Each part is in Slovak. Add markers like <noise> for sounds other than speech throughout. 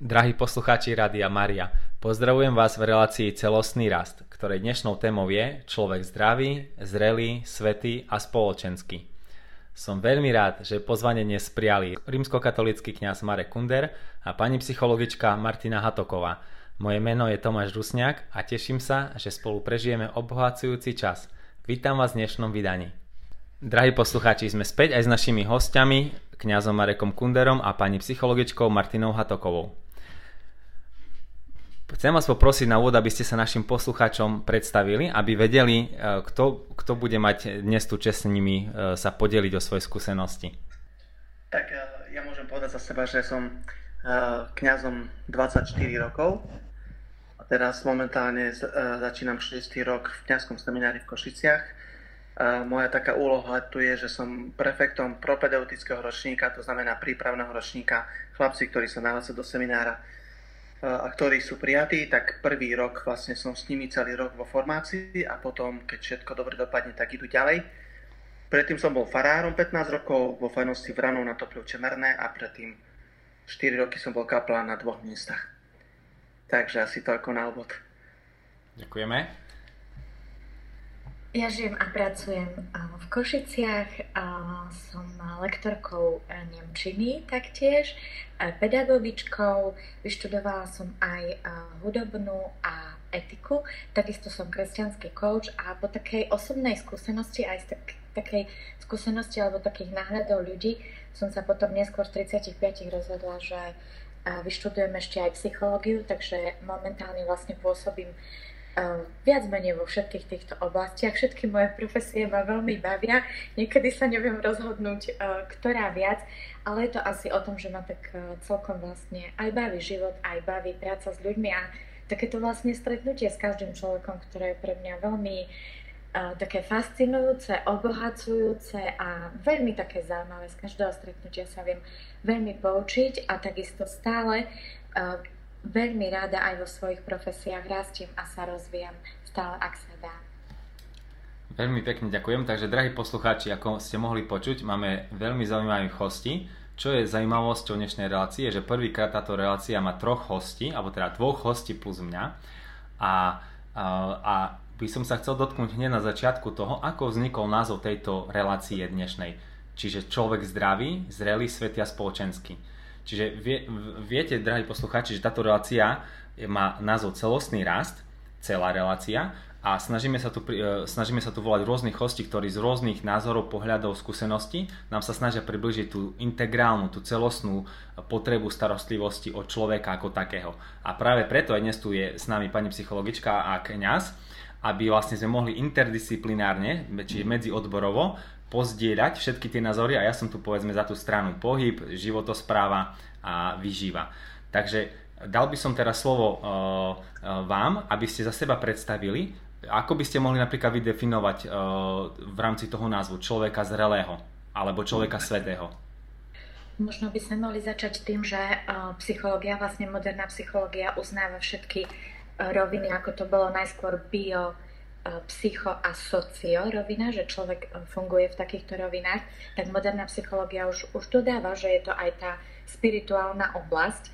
Drahí poslucháči Rádia Maria, pozdravujem vás v relácii Celostný rast, ktorej dnešnou témou je človek zdravý, zrelý, svetý a spoločenský. Som veľmi rád, že pozvanie dnes prijali rímskokatolický kňaz Marek Kunder a pani psychologička Martina Hatoková. Moje meno je Tomáš Rusňák a teším sa, že spolu prežijeme obohacujúci čas. Vítam vás v dnešnom vydaní. Drahí poslucháči, sme späť aj s našimi hostiami, kňazom Marekom Kunderom a pani psychologičkou Martinou Hatokovou. Chcem vás poprosiť na úvod, aby ste sa našim poslucháčom predstavili, aby vedeli, e, kto, kto bude mať dnes tu čest s nimi e, sa podeliť o svoje skúsenosti. Tak e, ja môžem povedať za seba, že som kňazom 24 rokov. A teraz momentálne začínam 6. rok v kňazskom seminári v Košiciach. Moja taká úloha tu je, že som prefektom propedeutického ročníka, to znamená prípravného ročníka, chlapci, ktorí sa nahlásia do seminára a ktorí sú prijatí, tak prvý rok vlastne som s nimi celý rok vo formácii a potom, keď všetko dobre dopadne, tak idú ďalej. Predtým som bol farárom 15 rokov vo fajnosti Vranov na Topliu Čemerné a predtým 4 roky som bol kaplán na dvoch miestach. Takže asi toľko na úvod. Ďakujeme. Ja žijem a pracujem v Košiciach, som lektorkou Nemčiny taktiež, pedagogičkou, vyštudovala som aj hudobnú a etiku, takisto som kresťanský coach a po takej osobnej skúsenosti, aj z tak, takej skúsenosti alebo takých náhľadov ľudí som sa potom neskôr v 35 rozhodla, že vyštudujem ešte aj psychológiu, takže momentálne vlastne pôsobím viac menej vo všetkých týchto oblastiach. Všetky moje profesie ma veľmi bavia. Niekedy sa neviem rozhodnúť, ktorá viac, ale je to asi o tom, že ma tak celkom vlastne aj baví život, aj baví práca s ľuďmi a takéto vlastne stretnutie s každým človekom, ktoré je pre mňa veľmi uh, také fascinujúce, obohacujúce a veľmi také zaujímavé. Z každého stretnutia sa viem veľmi poučiť a takisto stále veľmi rada aj vo svojich profesiách rastiem a sa rozvíjam stále, ak sa dá. Veľmi pekne ďakujem. Takže, drahí poslucháči, ako ste mohli počuť, máme veľmi zaujímavých hostí. Čo je zaujímavosťou dnešnej relácie, je, že prvýkrát táto relácia má troch hostí, alebo teda dvoch hostí plus mňa. A, a, a by som sa chcel dotknúť hneď na začiatku toho, ako vznikol názov tejto relácie dnešnej. Čiže človek zdravý, zrelý, svetý a spoločenský. Čiže vie, viete, drahí poslucháči, že táto relácia má názov Celostný rast, celá relácia a snažíme sa, tu, e, snažíme sa tu volať rôznych hostí, ktorí z rôznych názorov, pohľadov, skúseností nám sa snažia približiť tú integrálnu, tú celostnú potrebu starostlivosti od človeka ako takého. A práve preto aj dnes tu je s nami pani psychologička a kňaz, aby vlastne sme mohli interdisciplinárne, čiže medziodborovo, pozdieľať všetky tie názory a ja som tu povedzme za tú stranu pohyb, životospráva a vyžíva. Takže dal by som teraz slovo uh, uh, vám, aby ste za seba predstavili, ako by ste mohli napríklad vydefinovať uh, v rámci toho názvu človeka zrelého alebo človeka svetého. Možno by sme mohli začať tým, že psychológia, vlastne moderná psychológia uznáva všetky roviny, ako to bolo najskôr bio, psycho a socio rovina, že človek funguje v takýchto rovinách, tak moderná psychológia už, už dodáva, že je to aj tá spirituálna oblasť.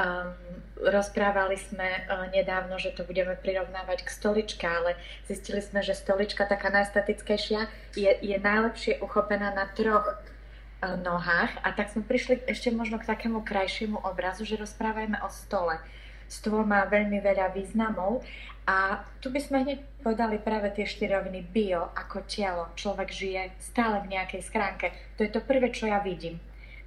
Um, rozprávali sme uh, nedávno, že to budeme prirovnávať k stoličke, ale zistili sme, že stolička taká najstatickejšia je, je najlepšie uchopená na troch uh, nohách a tak sme prišli ešte možno k takému krajšiemu obrazu, že rozprávajme o stole. Stôl má veľmi veľa významov a tu by sme hneď povedali práve tie štyri roviny bio ako telo. Človek žije stále v nejakej schránke. To je to prvé, čo ja vidím.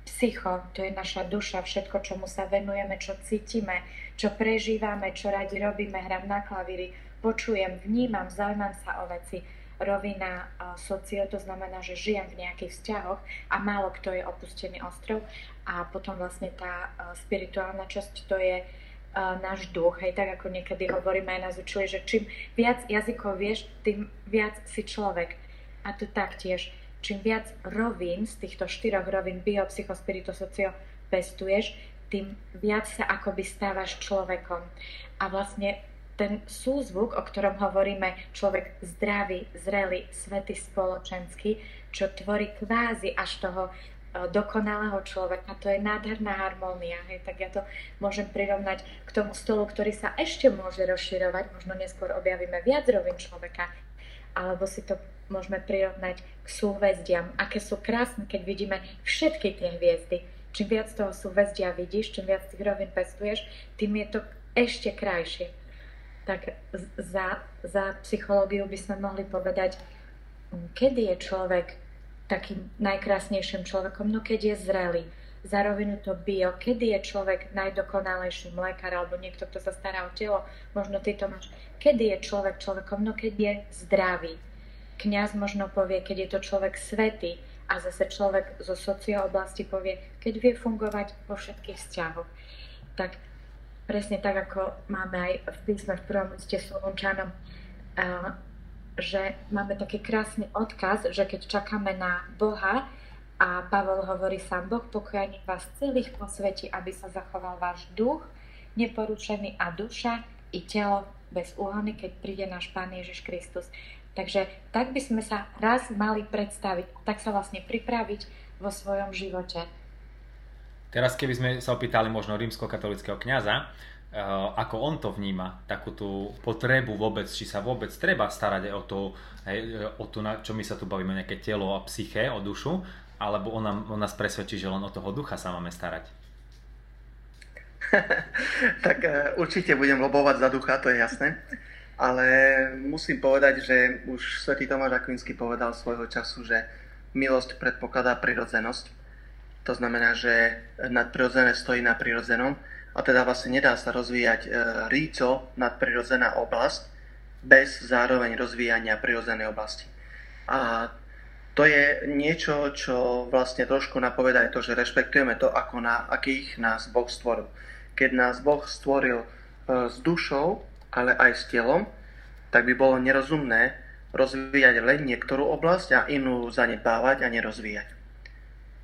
Psycho, to je naša duša, všetko, čomu sa venujeme, čo cítime, čo prežívame, čo radi robíme, hram na klavíry, počujem, vnímam, zaujímam sa o veci. Rovina socio, to znamená, že žijem v nejakých vzťahoch a málo kto je opustený ostrov. A potom vlastne tá spirituálna časť, to je náš duch, hej, tak ako niekedy hovoríme, aj nás učili, že čím viac jazykov vieš, tým viac si človek. A to taktiež, čím viac rovín z týchto štyroch rovín bio, psycho, spirito, socio pestuješ, tým viac sa akoby stávaš človekom. A vlastne ten súzvuk, o ktorom hovoríme, človek zdravý, zrelý, svetý, spoločenský, čo tvorí kvázi až toho dokonalého človeka, to je nádherná harmónia. Hej, tak ja to môžem prirovnať k tomu stolu, ktorý sa ešte môže rozširovať, možno neskôr objavíme viac rovín človeka, alebo si to môžeme prirovnať k súhvezdiam, aké sú krásne, keď vidíme všetky tie hviezdy. Čím viac toho súhvezdia vidíš, čím viac tých rovín pestuješ, tým je to ešte krajšie. Tak za, za psychológiu by sme mohli povedať, kedy je človek takým najkrásnejším človekom, no keď je zrelý. Zároveň to bio, kedy je človek najdokonalejším lekár alebo niekto, kto sa stará o telo, možno ty to máš. Kedy je človek človekom, no keď je zdravý. Kňaz možno povie, keď je to človek svetý a zase človek zo sociooblasti povie, keď vie fungovať vo všetkých vzťahoch. Tak presne tak, ako máme aj v písme v prvom liste Solunčanom, že máme taký krásny odkaz, že keď čakáme na Boha, a Pavol hovorí sám, Boh pokojani vás celých posvetí, aby sa zachoval váš duch, neporučený a duša i telo bez úhony, keď príde náš Pán Ježiš Kristus. Takže tak by sme sa raz mali predstaviť, tak sa vlastne pripraviť vo svojom živote. Teraz keby sme sa opýtali možno rímsko-katolického kniaza, Eh, ako on to vníma, takú tú potrebu vôbec, či sa vôbec treba starať o to, hej, o to, na čo my sa tu bavíme, nejaké telo a psyché, o dušu, alebo on, on nás presvedčí, že len o toho ducha sa máme starať. <laughs> tak uh, určite budem lobovať za ducha, to je jasné. Ale musím povedať, že už svätý Tomáš Akvinsky povedal svojho času, že milosť predpokladá prirodzenosť. To znamená, že nadprirodzené stojí na prirodzenom a teda vlastne nedá sa rozvíjať e, ríco nadprirodzená oblasť bez zároveň rozvíjania prirodzenej oblasti. A to je niečo, čo vlastne trošku napoveda aj to, že rešpektujeme to, ako na akých nás Boh stvoril. Keď nás Boh stvoril e, s dušou, ale aj s telom, tak by bolo nerozumné rozvíjať len niektorú oblasť a inú zanedbávať a nerozvíjať.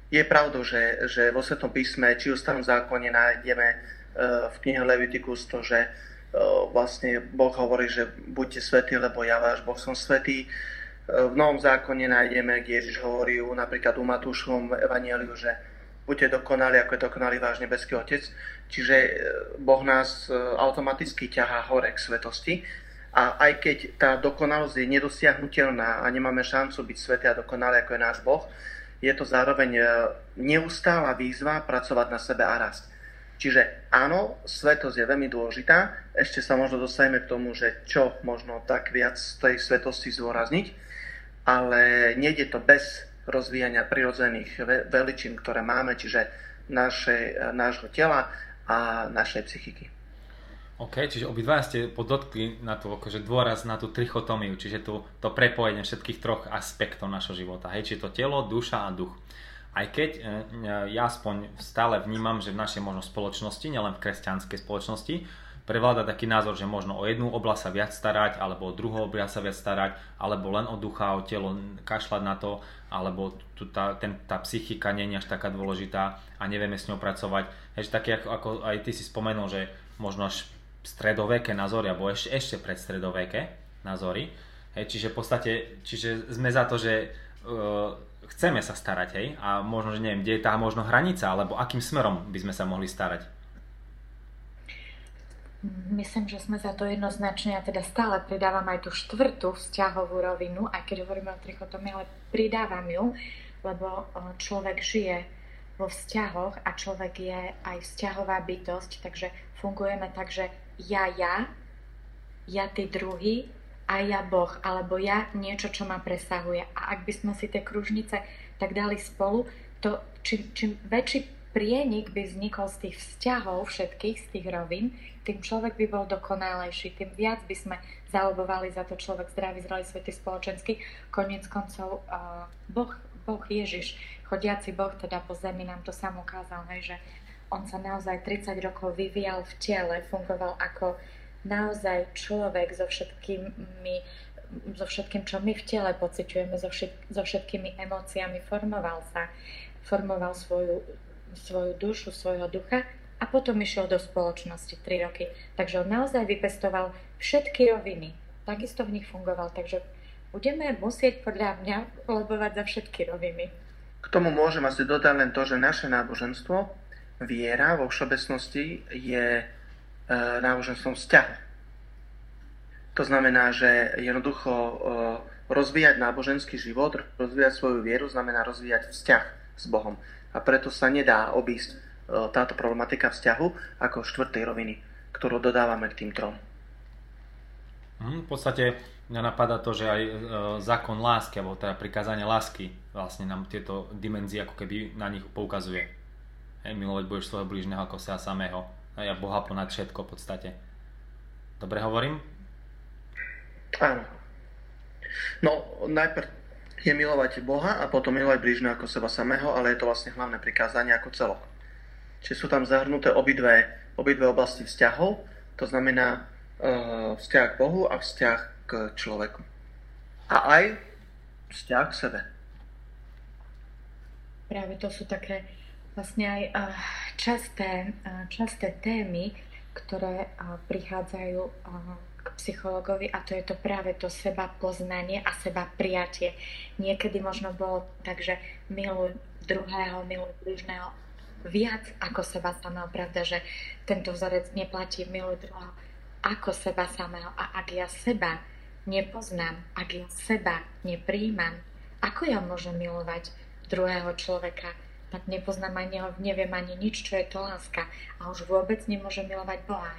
Je pravdou, že, že vo Svetom písme, či v starom zákone nájdeme v knihe Leviticus to, že vlastne Boh hovorí, že buďte svetí, lebo ja váš Boh som svetý. V Novom zákone nájdeme, kde Ježiš hovorí napríklad u Matúšovom evanieliu, že buďte dokonali, ako je dokonalý váš nebeský Otec. Čiže e, Boh nás e, automaticky ťahá hore k svetosti. A aj keď tá dokonalosť je nedosiahnutelná a nemáme šancu byť svetý a dokonalý, ako je náš Boh, je to zároveň e, neustála výzva pracovať na sebe a rast. Čiže áno, svetosť je veľmi dôležitá. Ešte sa možno dostaneme k tomu, že čo možno tak viac tej svetosti zdôrazniť, ale nejde to bez rozvíjania prirodzených veličín, ktoré máme, čiže naše, nášho tela a našej psychiky. OK, čiže obidva ste podotkli na tú akože dôraz na tú trichotomiu, čiže tú, to prepojenie všetkých troch aspektov našho života. Hej, či to telo, duša a duch. Aj keď e, e, ja aspoň stále vnímam, že v našej možno spoločnosti, nielen v kresťanskej spoločnosti, prevláda taký názor, že možno o jednu oblasť sa viac starať, alebo o druhú oblasť sa viac starať, alebo len o ducha, o telo kašľať na to, alebo tu tá, ten, tá psychika nie je až taká dôležitá a nevieme s ňou pracovať. Hež také ako, ako aj ty si spomenul, že možno až stredoveké názory, alebo ešte, ešte predstredoveké názory. Hej, čiže v podstate, čiže sme za to, že uh, chceme sa starať, hej? A možno, že neviem, kde je tá možno hranica, alebo akým smerom by sme sa mohli starať? Myslím, že sme za to jednoznačne, ja teda stále pridávam aj tú štvrtú vzťahovú rovinu, aj keď hovoríme o trichotomii, ale pridávam ju, lebo človek žije vo vzťahoch a človek je aj vzťahová bytosť, takže fungujeme tak, že ja, ja, ja, ty druhý a ja Boh, alebo ja niečo, čo ma presahuje. A ak by sme si tie kružnice tak dali spolu, to čím, čím väčší prienik by vznikol z tých vzťahov všetkých, z tých rovín, tým človek by bol dokonalejší, tým viac by sme zalobovali za to človek zdravý, zrelý, svetý, spoločenský. Konec koncov uh, boh, boh Ježiš, chodiaci Boh teda po zemi nám to sám ukázal, hej, že on sa naozaj 30 rokov vyvíjal v tele, fungoval ako naozaj človek so všetkými so všetkým, čo my v tele pociťujeme, so, všet, so všetkými emóciami, formoval sa, formoval svoju, svoju dušu, svojho ducha a potom išiel do spoločnosti 3 roky. Takže on naozaj vypestoval všetky roviny, takisto v nich fungoval, takže budeme musieť podľa mňa lobovať za všetky roviny. K tomu môžem asi dodať len to, že naše náboženstvo, viera vo všeobecnosti je náboženstvom vzťahu. To znamená, že jednoducho e, rozvíjať náboženský život, rozvíjať svoju vieru, znamená rozvíjať vzťah s Bohom. A preto sa nedá obísť e, táto problematika vzťahu ako štvrtej roviny, ktorú dodávame k tým trom. Hm, v podstate mňa napadá to, že aj e, zákon lásky, alebo teda prikázanie lásky vlastne nám tieto dimenzie ako keby na nich poukazuje. Hej, milovať budeš svojho blížneho ako sa samého. Hej, a Boha ponad všetko v podstate. Dobre hovorím? Áno. No, najprv je milovať Boha a potom milovať blížneho ako seba samého, ale je to vlastne hlavné prikázanie ako celok. Čiže sú tam zahrnuté obidve, obidve oblasti vzťahov, to znamená uh, vzťah k Bohu a vzťah k človeku. A aj vzťah k sebe. Práve to sú také vlastne aj uh, časté, uh, časté témy, ktoré uh, prichádzajú k psychologovi a to je to práve to seba poznanie a seba prijatie. Niekedy možno bolo tak, že miluj druhého, miluj blížneho viac ako seba samého, pravda, že tento vzorec neplatí miluj druhého ako seba samého. A ak ja seba nepoznám, ak ja seba nepríjmam, ako ja môžem milovať druhého človeka, tak nepoznám ani neviem ani nič, čo je to láska. A už vôbec nemôžem milovať Boha.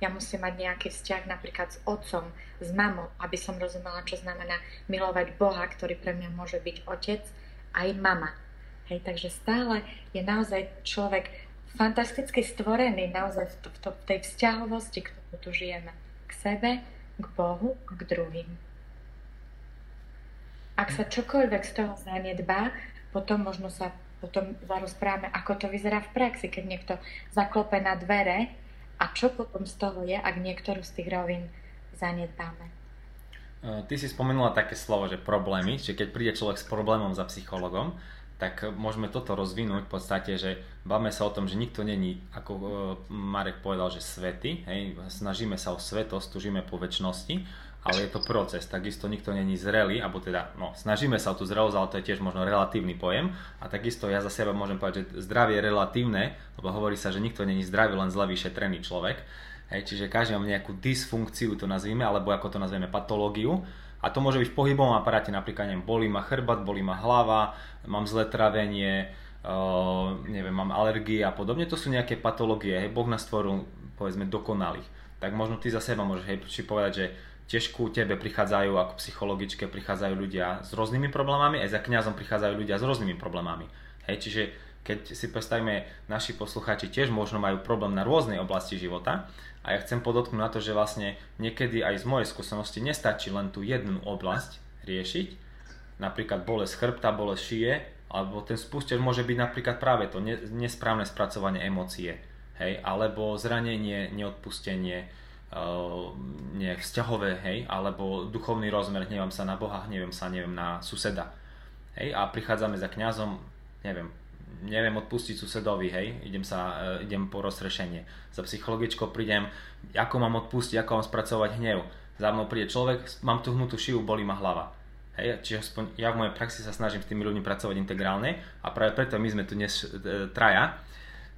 Ja musím mať nejaký vzťah napríklad s otcom, s mamou, aby som rozumela, čo znamená milovať Boha, ktorý pre mňa môže byť otec, aj mama. Hej, takže stále je naozaj človek fantasticky stvorený naozaj v, to, v, to, v tej vzťahovosti, ktorú tu žijeme. K sebe, k Bohu, k druhým. Ak sa čokoľvek z toho zanedbá, potom možno sa potom zarozprávame, ako to vyzerá v praxi, keď niekto zaklope na dvere a čo potom z toho je, ak niektorú z tých rovín zanedbáme. Ty si spomenula také slovo, že problémy, že keď príde človek s problémom za psychologom, tak môžeme toto rozvinúť v podstate, že bavme sa o tom, že nikto není, ako Marek povedal, že svety, hej, snažíme sa o svetosť, tužíme po väčšnosti, ale je to proces, takisto nikto není zrelý, alebo teda, no, snažíme sa o tú zrelosť, ale to je tiež možno relatívny pojem a takisto ja za seba môžem povedať, že zdravie je relatívne, lebo hovorí sa, že nikto není zdravý, len zle vyšetrený človek, hej, čiže každý má nejakú dysfunkciu, to nazvime, alebo ako to nazveme, patológiu, a to môže byť v pohybovom aparáte, napríklad neviem, bolí ma chrbát, bolí ma hlava, mám zlé travenie, uh, neviem, mám alergie a podobne. To sú nejaké patológie, hej, Boh nás stvoril, povedzme, dokonalých. Tak možno ty za seba môžeš hej, či povedať, že tiež ku tebe prichádzajú ako psychologičke, prichádzajú ľudia s rôznymi problémami, aj za kňazom prichádzajú ľudia s rôznymi problémami. Hej, čiže keď si predstavíme, naši poslucháči tiež možno majú problém na rôznej oblasti života a ja chcem podotknúť na to, že vlastne niekedy aj z mojej skúsenosti nestačí len tú jednu oblasť riešiť, napríklad bolesť chrbta, bolesť šie, alebo ten spúšťač môže byť napríklad práve to nesprávne spracovanie emócie, hej, alebo zranenie, neodpustenie, uh, nie, vzťahové, hej, alebo duchovný rozmer, hnevám sa na Boha, hnevám sa, neviem, na suseda. Hej, a prichádzame za kňazom, neviem, neviem odpustiť susedovi, hej, idem, sa, e, idem po rozrešenie. Za psychologičkou prídem, ako mám odpustiť, ako mám spracovať hnev. Za mnou príde človek, mám tu hnutú šivu, bolí ma hlava. Hej, čiže aspoň ja v mojej praxi sa snažím s tými ľuďmi pracovať integrálne a práve preto my sme tu dnes e, traja.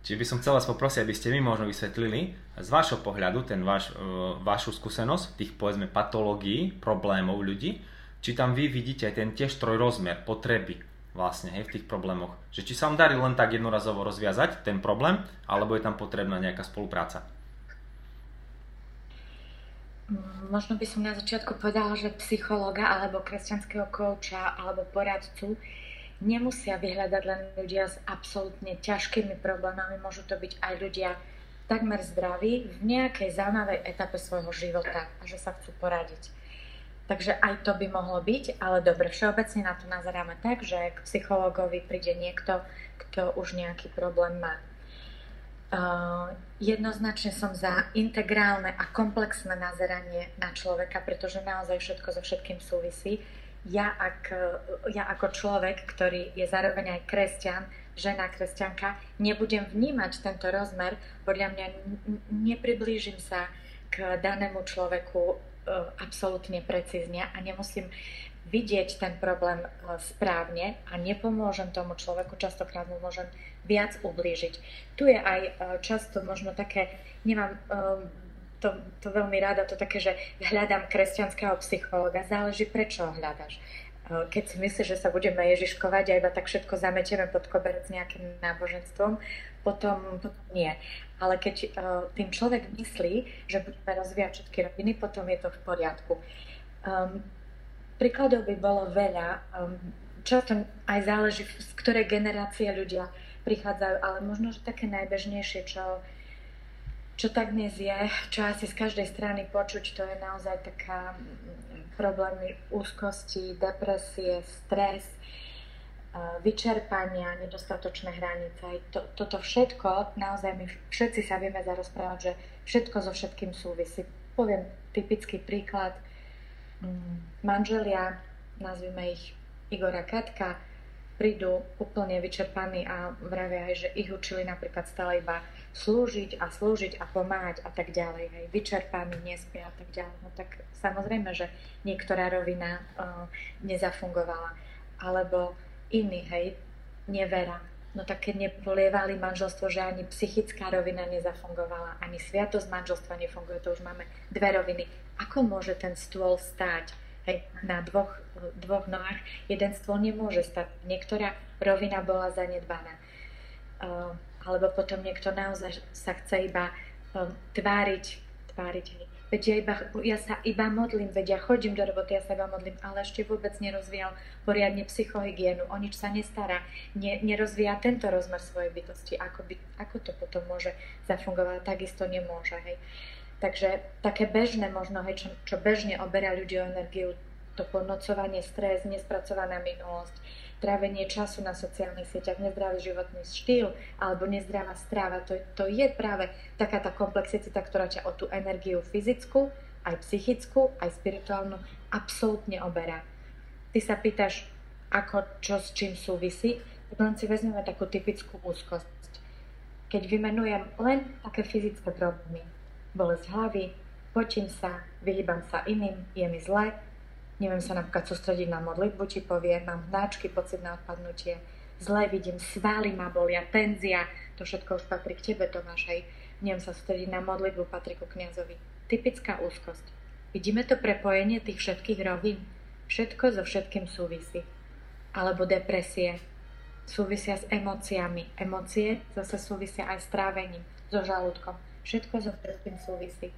Čiže by som chcel vás poprosiť, aby ste mi možno vysvetlili z vášho pohľadu ten váš, e, vašu skúsenosť tých povedzme patológií, problémov ľudí, či tam vy vidíte aj ten tiež trojrozmer potreby vlastne hej, v tých problémoch. Že či sa vám darí len tak jednorazovo rozviazať ten problém, alebo je tam potrebná nejaká spolupráca. Možno by som na začiatku povedala, že psychologa alebo kresťanského kouča alebo poradcu nemusia vyhľadať len ľudia s absolútne ťažkými problémami, môžu to byť aj ľudia takmer zdraví v nejakej zaujímavej etape svojho života a že sa chcú poradiť. Takže aj to by mohlo byť, ale dobre, všeobecne na to nazeráme tak, že k psychologovi príde niekto, kto už nejaký problém má. Uh, jednoznačne som za integrálne a komplexné nazeranie na človeka, pretože naozaj všetko so všetkým súvisí. Ja, ak, ja ako človek, ktorý je zároveň aj kresťan, žena kresťanka, nebudem vnímať tento rozmer, podľa mňa nepriblížim sa k danému človeku E, absolútne precízne a nemusím vidieť ten problém e, správne a nepomôžem tomu človeku, častokrát mu môžem viac ublížiť. Tu je aj e, často možno také, nemám to, to veľmi rada, to také, že hľadám kresťanského psychologa. Záleží, prečo ho hľadaš. Keď si myslíš, že sa budeme ježiškovať a iba tak všetko zametieme pod koberec nejakým náboženstvom, potom, potom nie. Ale keď uh, tým človek myslí, že budeme rozvíjať všetky rodiny, potom je to v poriadku. Um, príkladov by bolo veľa. Um, často aj záleží, z ktorej generácie ľudia prichádzajú, ale možno, že také najbežnejšie, čo, čo tak dnes je, čo asi z každej strany počuť, to je naozaj taká mm, problémy úzkosti, depresie, stres, vyčerpania, nedostatočné hranice. To, toto všetko, naozaj my všetci sa vieme zarozprávať, že všetko so všetkým súvisí. Poviem typický príklad. Mm, manželia, nazvime ich Igora Katka, prídu úplne vyčerpaní a vravia aj, že ich učili napríklad stále iba slúžiť a slúžiť a pomáhať a tak ďalej. Hej, vyčerpaní, nespia a tak ďalej. No tak samozrejme, že niektorá rovina uh, nezafungovala. Alebo iný, hej, nevera. No tak keď nepolievali manželstvo, že ani psychická rovina nezafungovala, ani sviatosť manželstva nefunguje, to už máme dve roviny. Ako môže ten stôl stáť hej, na dvoch, dvoch nohách? Jeden stôl nemôže stať. Niektorá rovina bola zanedbaná. Uh, alebo potom niekto naozaj sa chce iba um, tváriť, tváriť, veď ja, iba, ja sa iba modlím, veď ja chodím do roboty, ja sa iba modlím, ale ešte vôbec nerozvíjal poriadne psychohygienu, o nič sa nestará, ne, nerozvíja tento rozmer svojej bytosti, ako, by, ako to potom môže zafungovať, takisto nemôže, hej. Takže také bežné možno, hej, čo, čo bežne oberá ľudí o energiu, to ponocovanie, stres, nespracovaná minulosť, trávenie času na sociálnych sieťach, nezdravý životný štýl alebo nezdravá stráva. To, to je práve taká tá komplexicita, ktorá ťa o tú energiu fyzickú, aj psychickú, aj spirituálnu absolútne oberá. Ty sa pýtaš, ako, čo s čím súvisí, tak len si vezmeme takú typickú úzkosť. Keď vymenujem len také fyzické problémy, bolesť hlavy, potím sa, vyhýbam sa iným, je mi zle, neviem sa napríklad sústrediť na modlitbu, ti povie, mám hnáčky, pocit na odpadnutie, zle vidím, svaly ma bolia, tenzia, to všetko už patrí k tebe, Tomáš, hej. Neviem sa sústrediť na modlitbu, patrí ku kniazovi. Typická úzkosť. Vidíme to prepojenie tých všetkých rovín. Všetko so všetkým súvisí. Alebo depresie. Súvisia s emóciami. Emócie zase súvisia aj s trávením, so žalúdkom. Všetko so všetkým súvisí.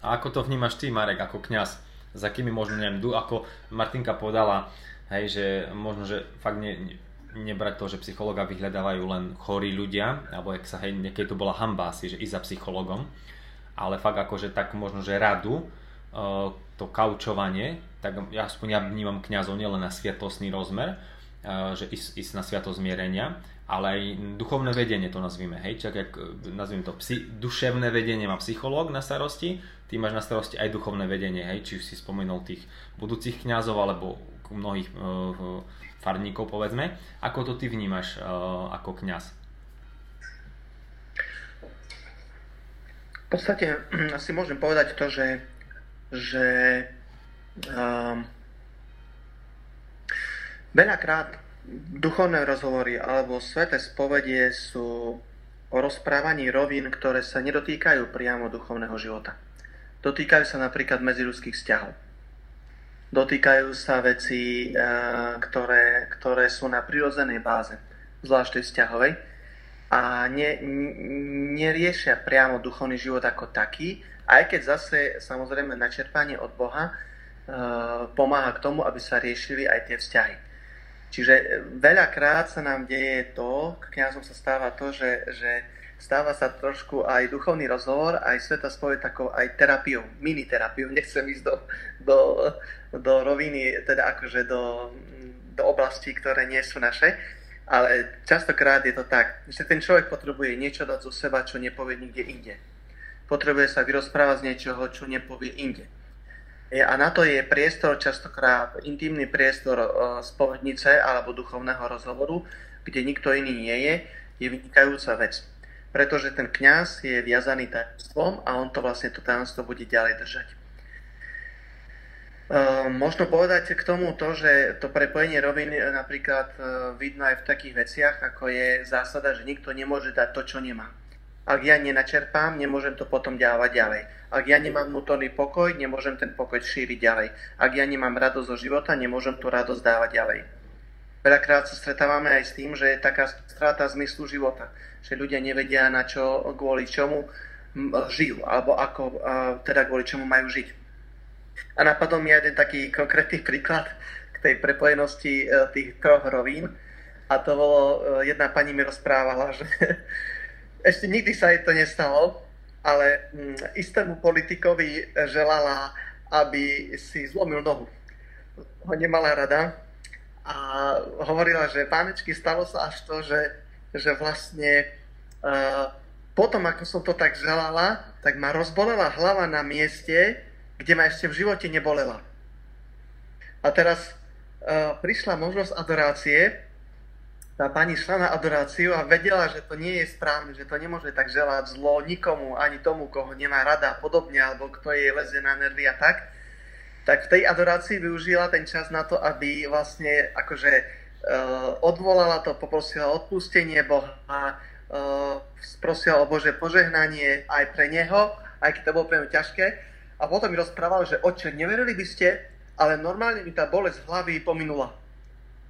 A ako to vnímaš ty, Marek, ako kňaz? Za kými možno, neviem, ako Martinka povedala, hej, že možno, že fakt ne, nebrať to, že psychologa vyhľadávajú len chorí ľudia, alebo ak sa hej, niekedy to bola hamba asi, že ísť za psychologom, ale fakt akože tak možno, že radu, uh, to kaučovanie, tak ja aspoň ja vnímam kňazov nielen na sviatostný rozmer, uh, že ísť, ísť na sviatosť zmierenia, ale aj duchovné vedenie to nazvime, hej, čak jak nazvime to, psi, duševné vedenie má psychológ na starosti, ty máš na starosti aj duchovné vedenie, hej, či už si spomenul tých budúcich kňazov alebo mnohých uh, farníkov, povedzme. Ako to ty vnímaš uh, ako kňaz? V podstate hm, asi môžem povedať to, že, že um, veľakrát duchovné rozhovory alebo sveté spovedie sú o rozprávaní rovín, ktoré sa nedotýkajú priamo duchovného života. Dotýkajú sa napríklad medziludských vzťahov. Dotýkajú sa veci, eh, ktoré, ktoré sú na prirodzenej báze, zvlášť tej vzťahovej, a ne, neriešia priamo duchovný život ako taký, aj keď zase samozrejme načerpanie od Boha uh, pomáha k tomu, aby sa riešili aj tie vzťahy. Čiže veľakrát sa nám deje to, k kniazom sa stáva to, že, že stáva sa trošku aj duchovný rozhovor, aj sveta spoje takou aj terapiou, mini terapiou, <laughs> nechcem ísť do, do, do roviny, teda akože do, do oblastí, ktoré nie sú naše, ale častokrát je to tak, že ten človek potrebuje niečo dať zo seba, čo nepovie nikde inde. Potrebuje sa vyrozprávať z niečoho, čo nepovie inde. A na to je priestor, častokrát intimný priestor spovednice alebo duchovného rozhovoru, kde nikto iný nie je, je vynikajúca vec pretože ten kňaz je viazaný tajomstvom a on to vlastne to tajomstvo bude ďalej držať. Uh, možno povedať k tomu to, že to prepojenie roviny napríklad uh, vidno aj v takých veciach, ako je zásada, že nikto nemôže dať to, čo nemá. Ak ja nenačerpám, nemôžem to potom ďalať ďalej. Ak ja nemám vnútorný pokoj, nemôžem ten pokoj šíriť ďalej. Ak ja nemám radosť zo života, nemôžem tú radosť dávať ďalej. Veľakrát sa stretávame aj s tým, že je taká strata zmyslu života. Že ľudia nevedia, na čo, kvôli čomu žijú, alebo ako, teda kvôli čomu majú žiť. A napadol mi jeden taký konkrétny príklad k tej prepojenosti e, tých troch rovín. A to bolo, e, jedna pani mi rozprávala, <laughs> že ešte nikdy sa jej to nestalo, ale mm, istému politikovi želala, aby si zlomil nohu. Ho nemala rada a hovorila, že pánečky, stalo sa až to, že, že vlastne uh, potom, ako som to tak želala, tak ma rozbolela hlava na mieste, kde ma ešte v živote nebolela. A teraz uh, prišla možnosť adorácie, tá pani šla na adoráciu a vedela, že to nie je správne, že to nemôže tak želať zlo nikomu, ani tomu, koho nemá rada a podobne, alebo kto jej leze na nervy a tak. Tak v tej adorácii využila ten čas na to, aby vlastne akože uh, odvolala to, poprosila odpustenie Boha, uh, prosila o Bože požehnanie aj pre neho, aj keď to bolo pre mňa ťažké a potom mi rozprával, že oče, neverili by ste, ale normálne mi tá bolesť hlavy pominula.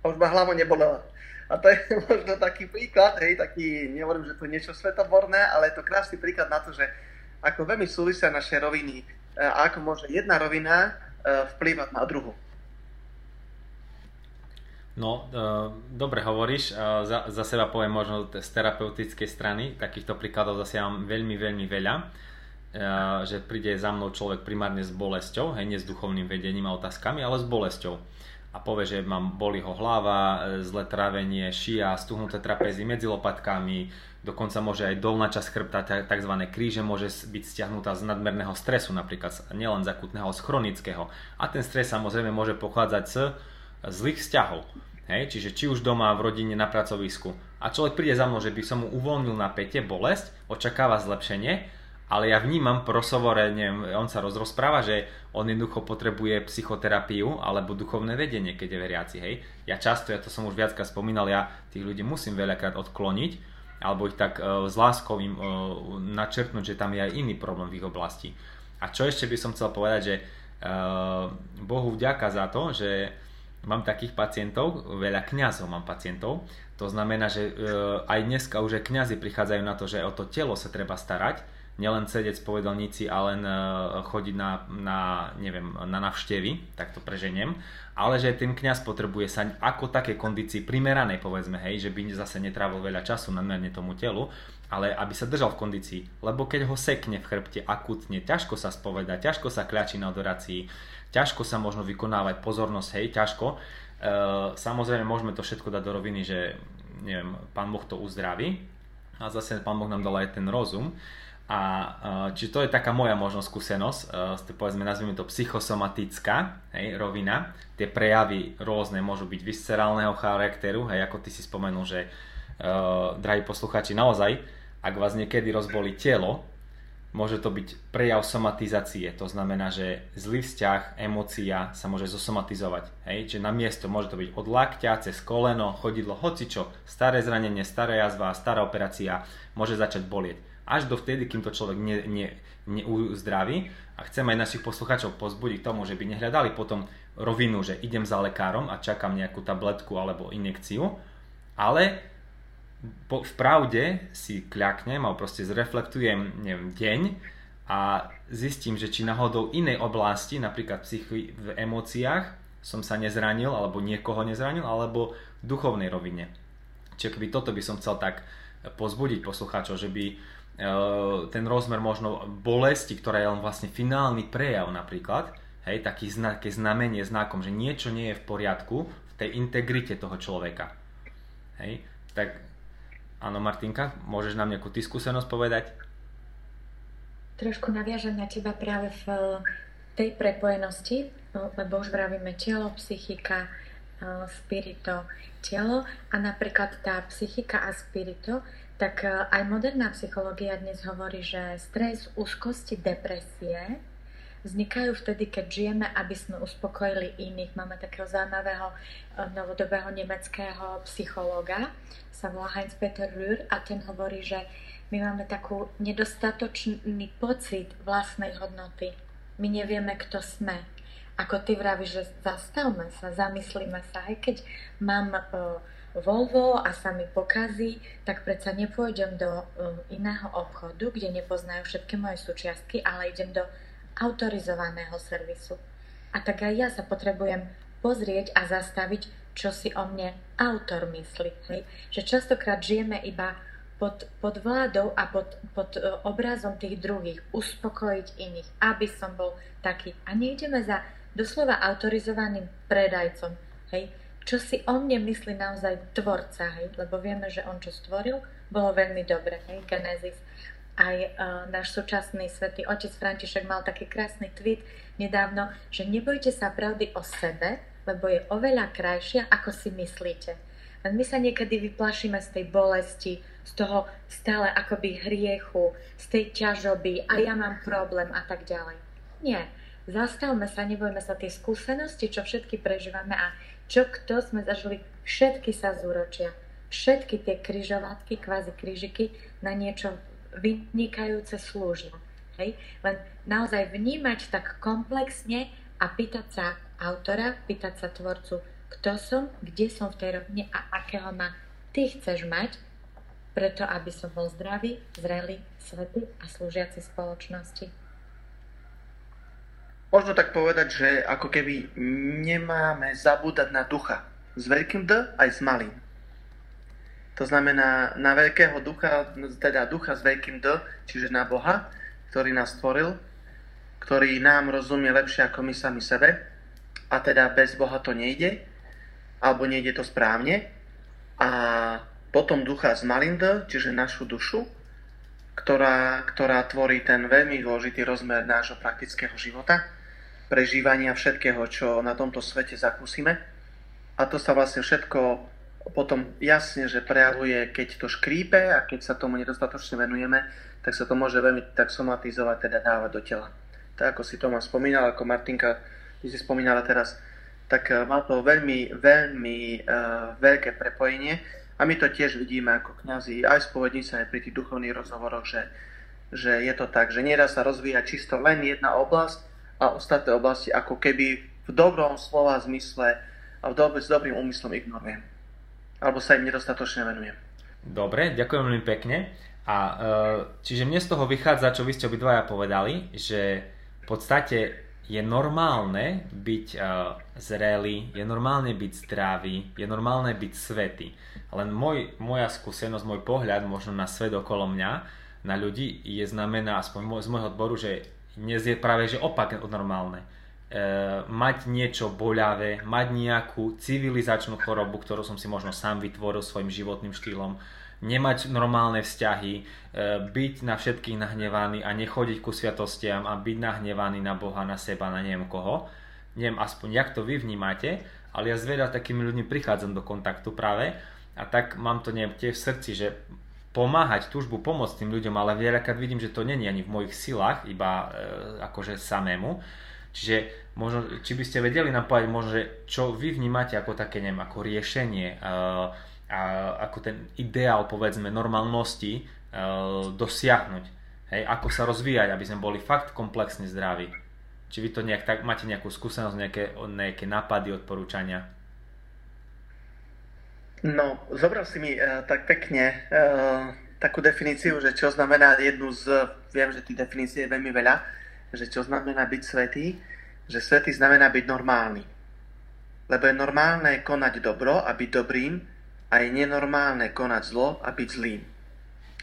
A už ma hlava nebolela. A to je <laughs> možno taký príklad, hej, taký, nehovorím, že to je niečo svetoborné, ale je to krásny príklad na to, že ako veľmi súvisia naše roviny e, a ako môže jedna rovina e, vplývať na druhú. No, e, dobre hovoríš, za, za seba poviem možno z terapeutickej strany, takýchto príkladov zase mám veľmi, veľmi veľa že príde za mnou človek primárne s bolesťou, hej, nie s duchovným vedením a otázkami, ale s bolesťou. A povie, že mám boli ho hlava, e, zlé trávenie, šia, stuhnuté trapezy medzi lopatkami, dokonca môže aj dolná časť chrbta, tzv. kríže môže byť stiahnutá z nadmerného stresu, napríklad nielen z akutného, z chronického. A ten stres samozrejme môže pochádzať z zlých vzťahov. Hej, čiže či už doma, v rodine, na pracovisku. A človek príde za mnou, že by som mu uvoľnil napätie, bolesť, očakáva zlepšenie ale ja vnímam po rozhovore, neviem, on sa rozpráva, že on jednoducho potrebuje psychoterapiu alebo duchovné vedenie, keď je veriaci, hej. Ja často, ja to som už viackrát spomínal, ja tých ľudí musím veľakrát odkloniť, alebo ich tak uh, s láskou im uh, načrtnúť, že tam je aj iný problém v ich oblasti. A čo ešte by som chcel povedať, že uh, Bohu vďaka za to, že mám takých pacientov, veľa kňazov mám pacientov, to znamená, že uh, aj dneska už kňazi prichádzajú na to, že o to telo sa treba starať, nielen sedieť v povedelnici a len e, chodiť na, na, neviem, na navštevy, tak to preženiem, ale že ten kňaz potrebuje sa ako také kondícii primeranej, povedzme, hej, že by zase netrávil veľa času nadmerne tomu telu, ale aby sa držal v kondícii, lebo keď ho sekne v chrbte akutne, ťažko sa spoveda, ťažko sa kľačí na adorácii, ťažko sa možno vykonávať pozornosť, hej, ťažko. E, samozrejme môžeme to všetko dať do roviny, že neviem, pán Boh to uzdraví. A zase pán Boh nám dal aj ten rozum, a či to je taká moja možno skúsenosť, uh, povedzme, nazvime to psychosomatická hej, rovina. Tie prejavy rôzne môžu byť viscerálneho charakteru, hej, ako ty si spomenul, že uh, drahí posluchači, naozaj, ak vás niekedy rozbolí telo, môže to byť prejav somatizácie, to znamená, že zlý vzťah, emócia sa môže zosomatizovať. Hej? Čiže na miesto môže to byť od lakťa, cez koleno, chodidlo, hocičo, staré zranenie, stará jazva, stará operácia, môže začať bolieť až do vtedy, kým to človek ne, ne, neuzdraví. A chcem aj našich poslucháčov pozbudiť tomu, že by nehľadali potom rovinu, že idem za lekárom a čakám nejakú tabletku alebo injekciu, ale po, v pravde si kľaknem alebo proste zreflektujem neviem, deň a zistím, že či náhodou inej oblasti, napríklad psychi- v emóciách, som sa nezranil alebo niekoho nezranil, alebo v duchovnej rovine. Čiže keby toto by som chcel tak pozbudiť poslucháčov, že by ten rozmer možno bolesti, ktorá je len vlastne finálny prejav napríklad, hej, taký znak, znamenie znakom, že niečo nie je v poriadku v tej integrite toho človeka. Hej, tak áno Martinka, môžeš nám nejakú ty skúsenosť povedať? Trošku naviažem na teba práve v tej prepojenosti, lebo už vravíme telo, psychika, eh, spirito, telo a napríklad tá psychika a spirito tak e, aj moderná psychológia dnes hovorí, že stres, úzkosti, depresie vznikajú vtedy, keď žijeme, aby sme uspokojili iných. Máme takého zaujímavého eh, novodobého nemeckého psychológa, sa volá Heinz Peter Rühr a ten hovorí, že my máme takú nedostatočný pocit vlastnej hodnoty. My nevieme, kto sme. Ako ty vravíš, že zastavme sa, zamyslíme sa, aj keď mám uh, Volvo a sa mi pokazí, tak predsa nepôjdem do uh, iného obchodu, kde nepoznajú všetky moje súčiastky, ale idem do autorizovaného servisu. A tak aj ja sa potrebujem pozrieť a zastaviť, čo si o mne autor myslí. Hej? Že častokrát žijeme iba pod, pod vládou a pod, pod uh, obrazom tých druhých, uspokojiť iných, aby som bol taký. A nejdeme za doslova autorizovaným predajcom. Hej? Čo si o mne myslí naozaj tvorca, hej? lebo vieme, že on čo stvoril, bolo veľmi dobre, hej? Genesis. Aj uh, náš súčasný svätý otec František mal taký krásny tweet nedávno, že nebojte sa pravdy o sebe, lebo je oveľa krajšia, ako si myslíte. Len my sa niekedy vyplašíme z tej bolesti, z toho stále akoby hriechu, z tej ťažoby a ja mám problém a tak ďalej. Nie. Zastavme sa, nebojme sa tie skúsenosti, čo všetky prežívame a čo kto sme zažili, všetky sa zúročia. Všetky tie kryžovatky, kvázi kryžiky na niečo vynikajúce slúžia. Hej? Len naozaj vnímať tak komplexne a pýtať sa autora, pýtať sa tvorcu, kto som, kde som v tej rovine a akého ma ty chceš mať, preto aby som bol zdravý, zrelý, svetý a slúžiaci spoločnosti. Možno tak povedať, že ako keby nemáme zabúdať na ducha. S veľkým D aj s malým. To znamená na veľkého ducha, teda ducha s veľkým D, čiže na Boha, ktorý nás stvoril, ktorý nám rozumie lepšie ako my sami sebe. A teda bez Boha to nejde, alebo nejde to správne. A potom ducha z Malinda, čiže našu dušu, ktorá, ktorá tvorí ten veľmi dôležitý rozmer nášho praktického života, prežívania všetkého, čo na tomto svete zakúsime. A to sa vlastne všetko potom jasne, že prejavuje, keď to škrípe a keď sa tomu nedostatočne venujeme, tak sa to môže veľmi tak somatizovať, teda dávať do tela. Tak ako si Tomáš spomínal, ako Martinka, ty si spomínala teraz, tak eh, má to veľmi, veľmi uh, veľké prepojenie a my to tiež vidíme ako kňazi, aj spovedníci, aj pri tých duchovných rozhovoroch, že, že je to tak, že nedá sa rozvíjať čisto len jedna oblasť a ostatné oblasti ako keby v dobrom slova zmysle a v dobe, s dobrým úmyslom ignorujem. Alebo sa im nedostatočne venujem. Dobre, ďakujem veľmi pekne. A e, čiže mne z toho vychádza, čo vy ste obidvaja povedali, že v podstate je normálne byť uh, zrelý, je normálne byť zdravý, je normálne byť svetý. Len môj, moja skúsenosť, môj pohľad možno na svet okolo mňa, na ľudí, je znamená, aspoň z môjho odboru, že dnes je práve že opak od normálne. E, mať niečo boľavé, mať nejakú civilizačnú chorobu, ktorú som si možno sám vytvoril svojim životným štýlom, nemať normálne vzťahy, e, byť na všetkých nahnevaný a nechodiť ku sviatostiam a byť nahnevaný na Boha, na seba, na neviem koho. Neviem aspoň, jak to vy vnímate, ale ja zvedá takými ľuďmi prichádzam do kontaktu práve a tak mám to neviem, tiež v srdci, že pomáhať, túžbu pomôcť tým ľuďom, ale veľakrát vidím, že to není ani v mojich silách, iba e, akože samému. Čiže možno, či by ste vedeli nám povedať možno, že čo vy vnímate ako také, neviem, ako riešenie, e, a, ako ten ideál, povedzme, normálnosti e, dosiahnuť. Hej, ako sa rozvíjať, aby sme boli fakt komplexne zdraví. Či vy to nejak, tak, máte nejakú skúsenosť, nejaké, nejaké nápady, odporúčania? No, zobral si mi uh, tak pekne uh, takú definíciu, že čo znamená jednu z, viem, že tých definícií je veľmi veľa, že čo znamená byť svetý, že svetý znamená byť normálny. Lebo je normálne konať dobro a byť dobrým a je nenormálne konať zlo a byť zlým.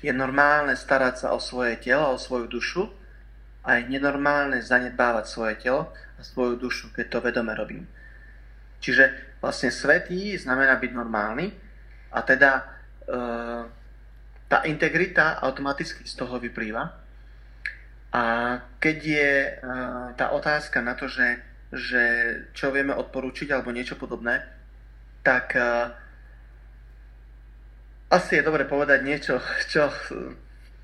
Je normálne starať sa o svoje telo, o svoju dušu a je nenormálne zanedbávať svoje telo a svoju dušu, keď to vedome robím. Čiže vlastne svetý znamená byť normálny a teda e, tá integrita automaticky z toho vyplýva. A keď je e, tá otázka na to, že, že čo vieme odporúčiť alebo niečo podobné, tak e, asi je dobre povedať niečo, čo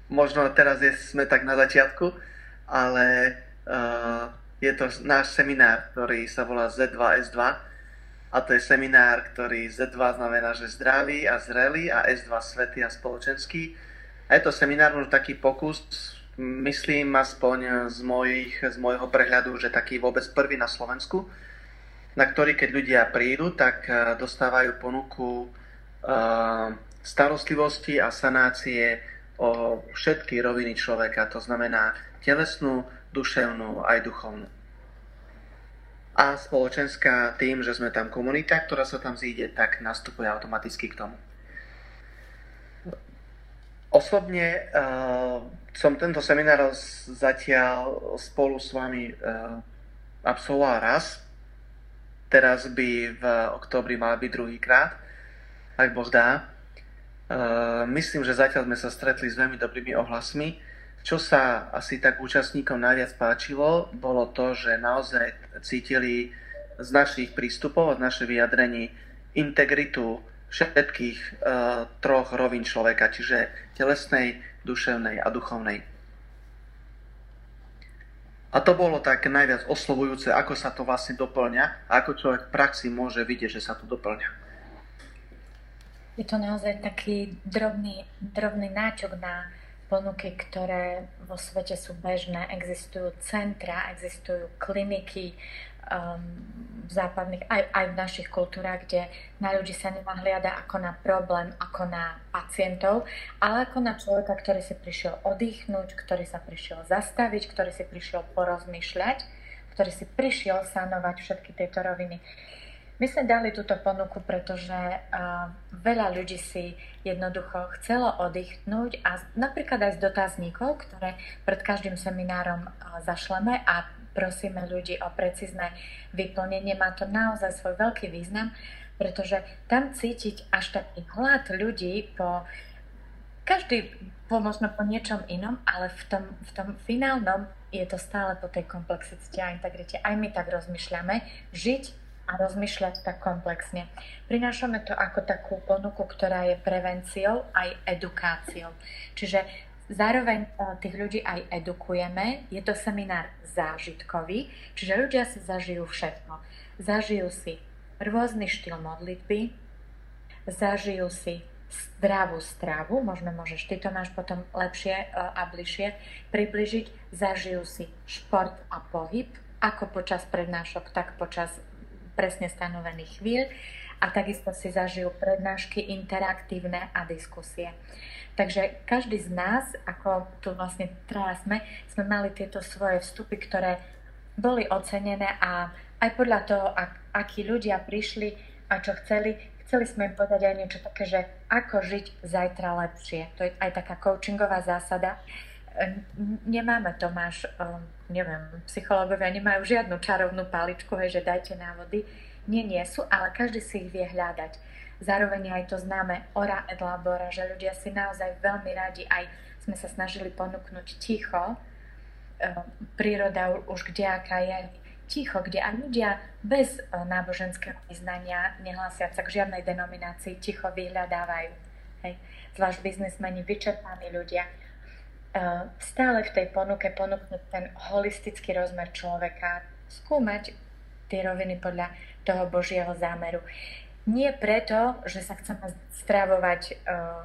možno teraz je, sme tak na začiatku, ale e, je to náš seminár, ktorý sa volá Z2S2 a to je seminár, ktorý Z2 znamená, že zdravý a zrelý a S2 svetý a spoločenský. A je to seminár, možno taký pokus, myslím aspoň z, mojich, z môjho prehľadu, že taký vôbec prvý na Slovensku, na ktorý keď ľudia prídu, tak eh, dostávajú ponuku uh, starostlivosti a sanácie o všetky roviny človeka, to znamená telesnú, duševnú aj duchovnú. A spoločenská tým, že sme tam komunita, ktorá sa tam zíde, tak nastupuje automaticky k tomu. Osobne uh, som tento seminár zatiaľ spolu s vami uh, absolvoval raz. Teraz by v oktobri mal byť druhýkrát, ak Boh dá. Uh, myslím, že zatiaľ sme sa stretli s veľmi dobrými ohlasmi. Čo sa asi tak účastníkom najviac páčilo, bolo to, že naozaj cítili z našich prístupov, z našich vyjadrení integritu všetkých uh, troch rovín človeka, čiže telesnej, duševnej a duchovnej. A to bolo tak najviac oslovujúce, ako sa to vlastne doplňa a ako človek v praxi môže vidieť, že sa to doplňa. Je to naozaj taký drobný, drobný náčok na ponuky, ktoré vo svete sú bežné. Existujú centra, existujú kliniky um, v západných, aj, aj v našich kultúrach, kde na ľudí sa nenahliada ako na problém, ako na pacientov, ale ako na človeka, ktorý si prišiel oddychnúť, ktorý sa prišiel zastaviť, ktorý si prišiel porozmýšľať, ktorý si prišiel sanovať všetky tieto roviny. My sme dali túto ponuku, pretože uh, veľa ľudí si jednoducho chcelo oddychnúť a napríklad aj z dotazníkov, ktoré pred každým seminárom uh, zašleme a prosíme ľudí o precízne vyplnenie, má to naozaj svoj veľký význam, pretože tam cítiť až taký hlad ľudí po každý po možno po niečom inom, ale v tom, v tom finálnom je to stále po tej komplexite a integrite. Aj my tak rozmýšľame, žiť a rozmýšľať tak komplexne. Prinášame to ako takú ponuku, ktorá je prevenciou aj edukáciou. Čiže zároveň e, tých ľudí aj edukujeme. Je to seminár zážitkový, čiže ľudia si zažijú všetko. Zažijú si rôzny štýl modlitby, zažijú si zdravú stravu, možno môžeš, ty to máš potom lepšie e, a bližšie približiť, zažijú si šport a pohyb, ako počas prednášok, tak počas presne stanovených chvíľ a takisto si zažijú prednášky interaktívne a diskusie. Takže každý z nás, ako tu vlastne teraz sme, sme mali tieto svoje vstupy, ktoré boli ocenené a aj podľa toho, ak, akí ľudia prišli a čo chceli, chceli sme im povedať aj niečo také, že ako žiť zajtra lepšie. To je aj taká coachingová zásada. Nemáme to, máš neviem, psychológovia nemajú žiadnu čarovnú paličku, hej, že dajte návody. Nie, nie sú, ale každý si ich vie hľadať. Zároveň aj to známe ora et labora, že ľudia si naozaj veľmi radi, aj sme sa snažili ponúknuť ticho, e, príroda už kde aká je, ticho, kde aj ľudia bez e, náboženského vyznania, nehlásiac sa k žiadnej denominácii, ticho vyhľadávajú. Hej. Zvlášť biznismeni, vyčerpaní ľudia, stále v tej ponuke ponúknuť ten holistický rozmer človeka, skúmať tie roviny podľa toho Božieho zámeru. Nie preto, že sa chceme stravovať uh,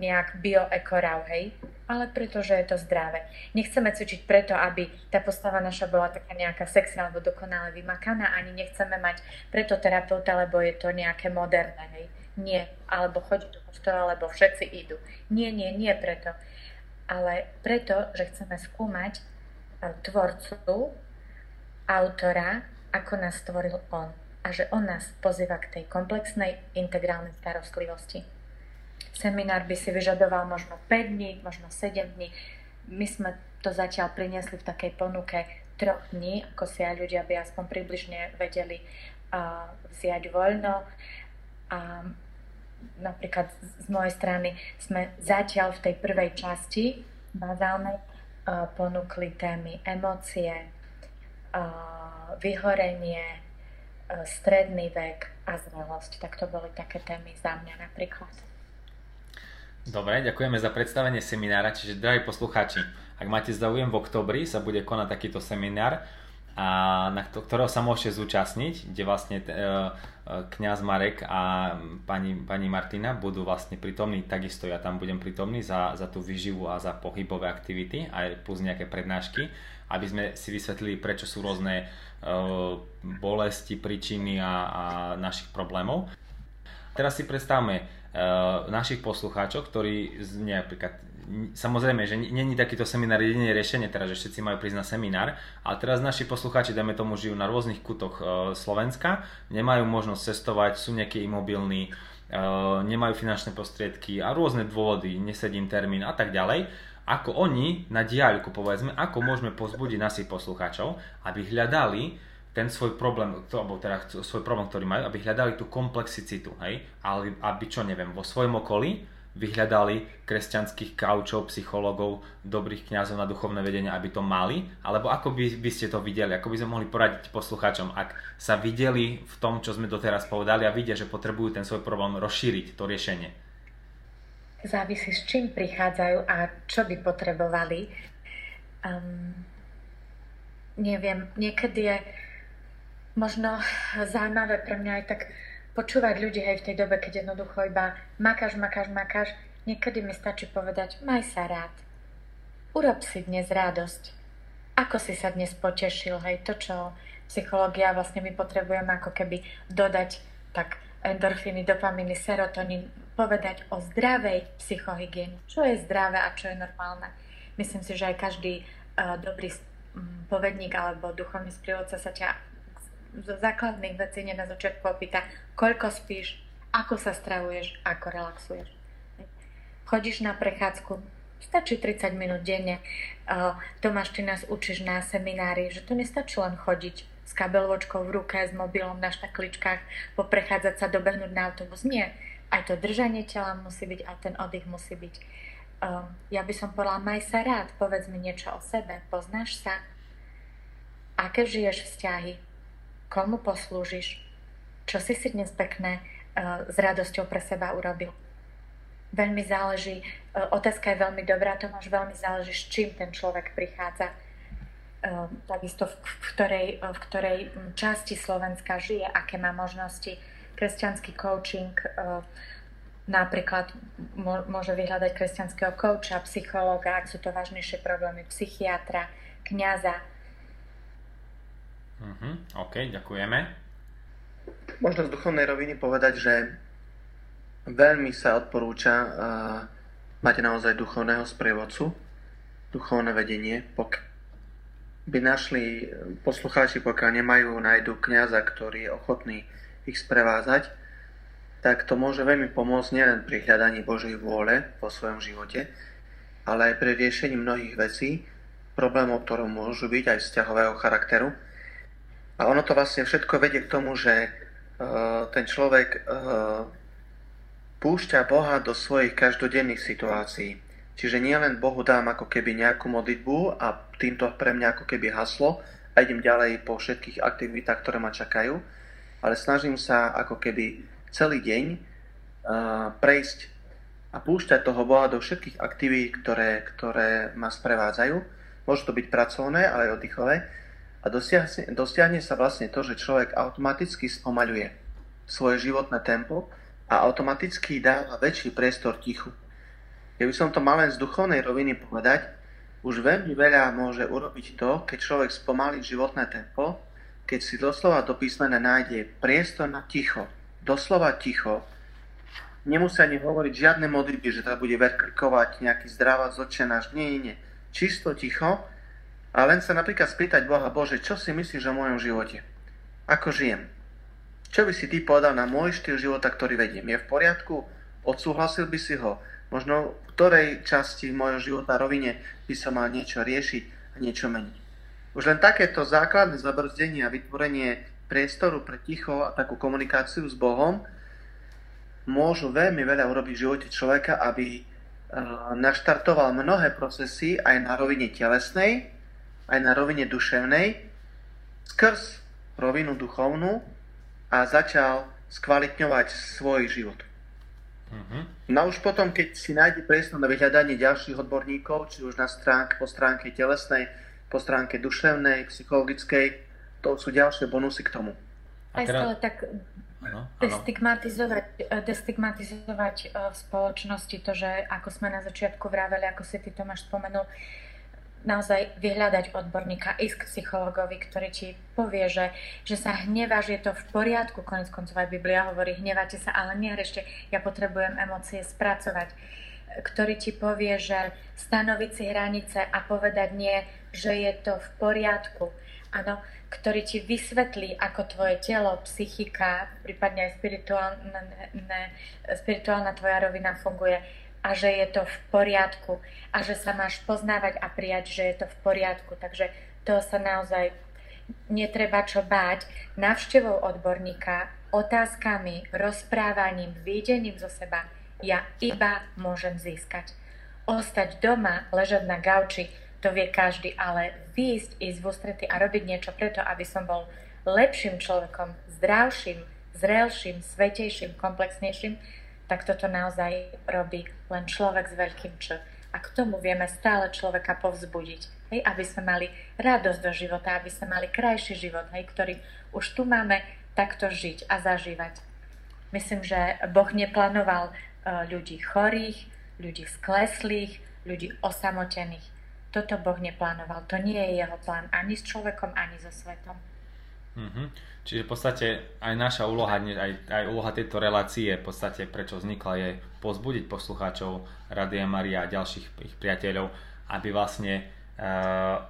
nejak bioekorav, hej, ale preto, že je to zdravé. Nechceme cvičiť preto, aby tá postava naša bola taká nejaká sexy alebo dokonale vymakaná, ani nechceme mať preto terapeuta, lebo je to nejaké moderné, hej. Nie, alebo chodí do kostola, lebo všetci idú. Nie, nie, nie preto ale preto, že chceme skúmať e, tvorcu, autora, ako nás stvoril on a že on nás pozýva k tej komplexnej integrálnej starostlivosti. Seminár by si vyžadoval možno 5 dní, možno 7 dní. My sme to zatiaľ priniesli v takej ponuke troch dní, ako si aj ľudia by aspoň približne vedeli uh, vziať voľno. A napríklad z mojej strany sme zatiaľ v tej prvej časti bazálnej ponúkli témy emócie, vyhorenie, stredný vek a zrelosť. Tak to boli také témy za mňa napríklad. Dobre, ďakujeme za predstavenie seminára. Čiže, drahí poslucháči, ak máte záujem v oktobri, sa bude konať takýto seminár. a na ktorého sa môžete zúčastniť, kde vlastne e, kňaz Marek a pani, pani Martina budú vlastne prítomní, takisto ja tam budem prítomný za, za tú vyživu a za pohybové aktivity, aj plus nejaké prednášky, aby sme si vysvetlili, prečo sú rôzne uh, bolesti, príčiny a, a našich problémov. Teraz si predstavme uh, našich poslucháčov, ktorí napríklad samozrejme, že není takýto seminár jediné riešenie teraz, že všetci majú prísť na seminár, ale teraz naši poslucháči, dajme tomu, žijú na rôznych kútoch e, Slovenska, nemajú možnosť cestovať, sú nejakí imobilní, e, nemajú finančné prostriedky a rôzne dôvody, nesedím termín a tak ďalej. Ako oni na diaľku, povedzme, ako môžeme pozbudiť našich poslucháčov, aby hľadali ten svoj problém, to, alebo teda svoj problém, ktorý majú, aby hľadali tú komplexicitu, hej, ale aby čo neviem, vo svojom okolí vyhľadali kresťanských kaučov, psychológov, dobrých kňazov na duchovné vedenie, aby to mali? Alebo ako by, by ste to videli? Ako by sme mohli poradiť poslucháčom, ak sa videli v tom, čo sme doteraz povedali a vidia, že potrebujú ten svoj problém rozšíriť, to riešenie? Závisí, s čím prichádzajú a čo by potrebovali. Um, neviem, niekedy je možno zaujímavé pre mňa aj tak počúvať ľudí aj v tej dobe, keď jednoducho iba makáš, makáš, makáš, niekedy mi stačí povedať, maj sa rád. Urob si dnes radosť. Ako si sa dnes potešil, hej, to, čo psychológia vlastne my potrebujeme ako keby dodať, tak endorfíny, dopaminy, serotonín, povedať o zdravej psychohygiene. Čo je zdravé a čo je normálne. Myslím si, že aj každý uh, dobrý povedník alebo duchovný sprievodca sa ťa zo základných vecí na začiatku opýta, koľko spíš, ako sa stravuješ, ako relaxuješ. Chodíš na prechádzku, stačí 30 minút denne. Tomáš, ty nás učíš na seminári, že to nestačí len chodiť s kabelvočkou v ruke, s mobilom na štakličkách, poprechádzať sa, dobehnúť na autobus. Nie. Aj to držanie tela musí byť, aj ten oddych musí byť. Ja by som povedala, maj sa rád, povedz mi niečo o sebe, poznáš sa, aké žiješ vzťahy, komu poslúžiš, čo si si dnes pekné uh, s radosťou pre seba urobil. Veľmi záleží, uh, otázka je veľmi dobrá, to máš veľmi záleží, s čím ten človek prichádza. Uh, takisto v, ktorej, v ktorej časti Slovenska žije, aké má možnosti. Kresťanský coaching napríklad môže vyhľadať kresťanského kouča, psychológa, ak sú to vážnejšie problémy, psychiatra, kňaza, Uh-huh. OK, ďakujeme. Možno z duchovnej roviny povedať, že veľmi sa odporúča uh, mať naozaj duchovného sprievodcu, duchovné vedenie. Pok- by našli poslucháči, pokiaľ nemajú, nájdu kniaza, ktorý je ochotný ich sprevázať, tak to môže veľmi pomôcť nielen pri hľadaní Božej vôle vo svojom živote, ale aj pri riešení mnohých vecí, problémov, ktoré môžu byť aj vzťahového charakteru, a ono to vlastne všetko vedie k tomu, že uh, ten človek uh, púšťa Boha do svojich každodenných situácií. Čiže nielen Bohu dám ako keby nejakú modlitbu a týmto pre mňa ako keby haslo a idem ďalej po všetkých aktivitách, ktoré ma čakajú, ale snažím sa ako keby celý deň uh, prejsť a púšťať toho Boha do všetkých aktivít, ktoré, ktoré ma sprevádzajú. Môžu to byť pracovné, ale aj oddychové a dosiahne, dosiahne sa vlastne to, že človek automaticky spomaľuje svoje životné tempo a automaticky dáva väčší priestor tichu. Keby som to mal len z duchovnej roviny povedať, už veľmi veľa môže urobiť to, keď človek spomalí životné tempo, keď si doslova do písmena nájde priestor na ticho, doslova ticho, nemusí ani hovoriť žiadne modlitby, že to bude verklikovať nejaký zdravá zočenáš, nie, nie, nie. Čisto ticho a len sa napríklad spýtať Boha, Bože, čo si myslíš o mojom živote? Ako žijem? Čo by si ty povedal na môj štýl života, ktorý vediem? Je v poriadku? Odsúhlasil by si ho? Možno v ktorej časti mojho života rovine by som mal niečo riešiť a niečo meniť. Už len takéto základné zabrzdenie a vytvorenie priestoru pre ticho a takú komunikáciu s Bohom môžu veľmi veľa urobiť v živote človeka, aby eh, naštartoval mnohé procesy aj na rovine telesnej, aj na rovine duševnej, skrz rovinu duchovnú a začal skvalitňovať svoj život. Uh-huh. No už potom, keď si nájde priestor na vyhľadanie ďalších odborníkov, či už na stránke, po stránke telesnej, po stránke duševnej, psychologickej, to sú ďalšie bonusy k tomu. Aj stále tak ano, destigmatizovať, destigmatizovať eh, v spoločnosti to, že ako sme na začiatku vraveli, ako si ty Tomáš spomenul, naozaj vyhľadať odborníka, ísť k psychologovi, ktorý ti povie, že, že sa hneváš, je to v poriadku, konec koncov aj Biblia hovorí, hnevate sa, ale nehrešte, ja potrebujem emócie spracovať ktorý ti povie, že stanoviť si hranice a povedať nie, že je to v poriadku. Áno, ktorý ti vysvetlí, ako tvoje telo, psychika, prípadne aj spirituálna tvoja rovina funguje a že je to v poriadku a že sa máš poznávať a prijať, že je to v poriadku. Takže to sa naozaj netreba čo báť. Navštevou odborníka, otázkami, rozprávaním, videním zo seba ja iba môžem získať. Ostať doma, ležať na gauči, to vie každý, ale výjsť, ísť v ústrety a robiť niečo preto, aby som bol lepším človekom, zdravším, zrelším, svetejším, komplexnejším, tak toto naozaj robí len človek s veľkým Č. A k tomu vieme stále človeka povzbudiť, hej, aby sme mali radosť do života, aby sme mali krajší život, hej, ktorý už tu máme takto žiť a zažívať. Myslím, že Boh neplánoval uh, ľudí chorých, ľudí skleslých, ľudí osamotených. Toto Boh neplánoval. To nie je jeho plán ani s človekom, ani so svetom. Mm-hmm. Čiže v podstate aj naša úloha, aj, aj úloha tejto relácie, v podstate prečo vznikla, je pozbudiť poslucháčov Radia Maria a ďalších ich priateľov, aby vlastne uh,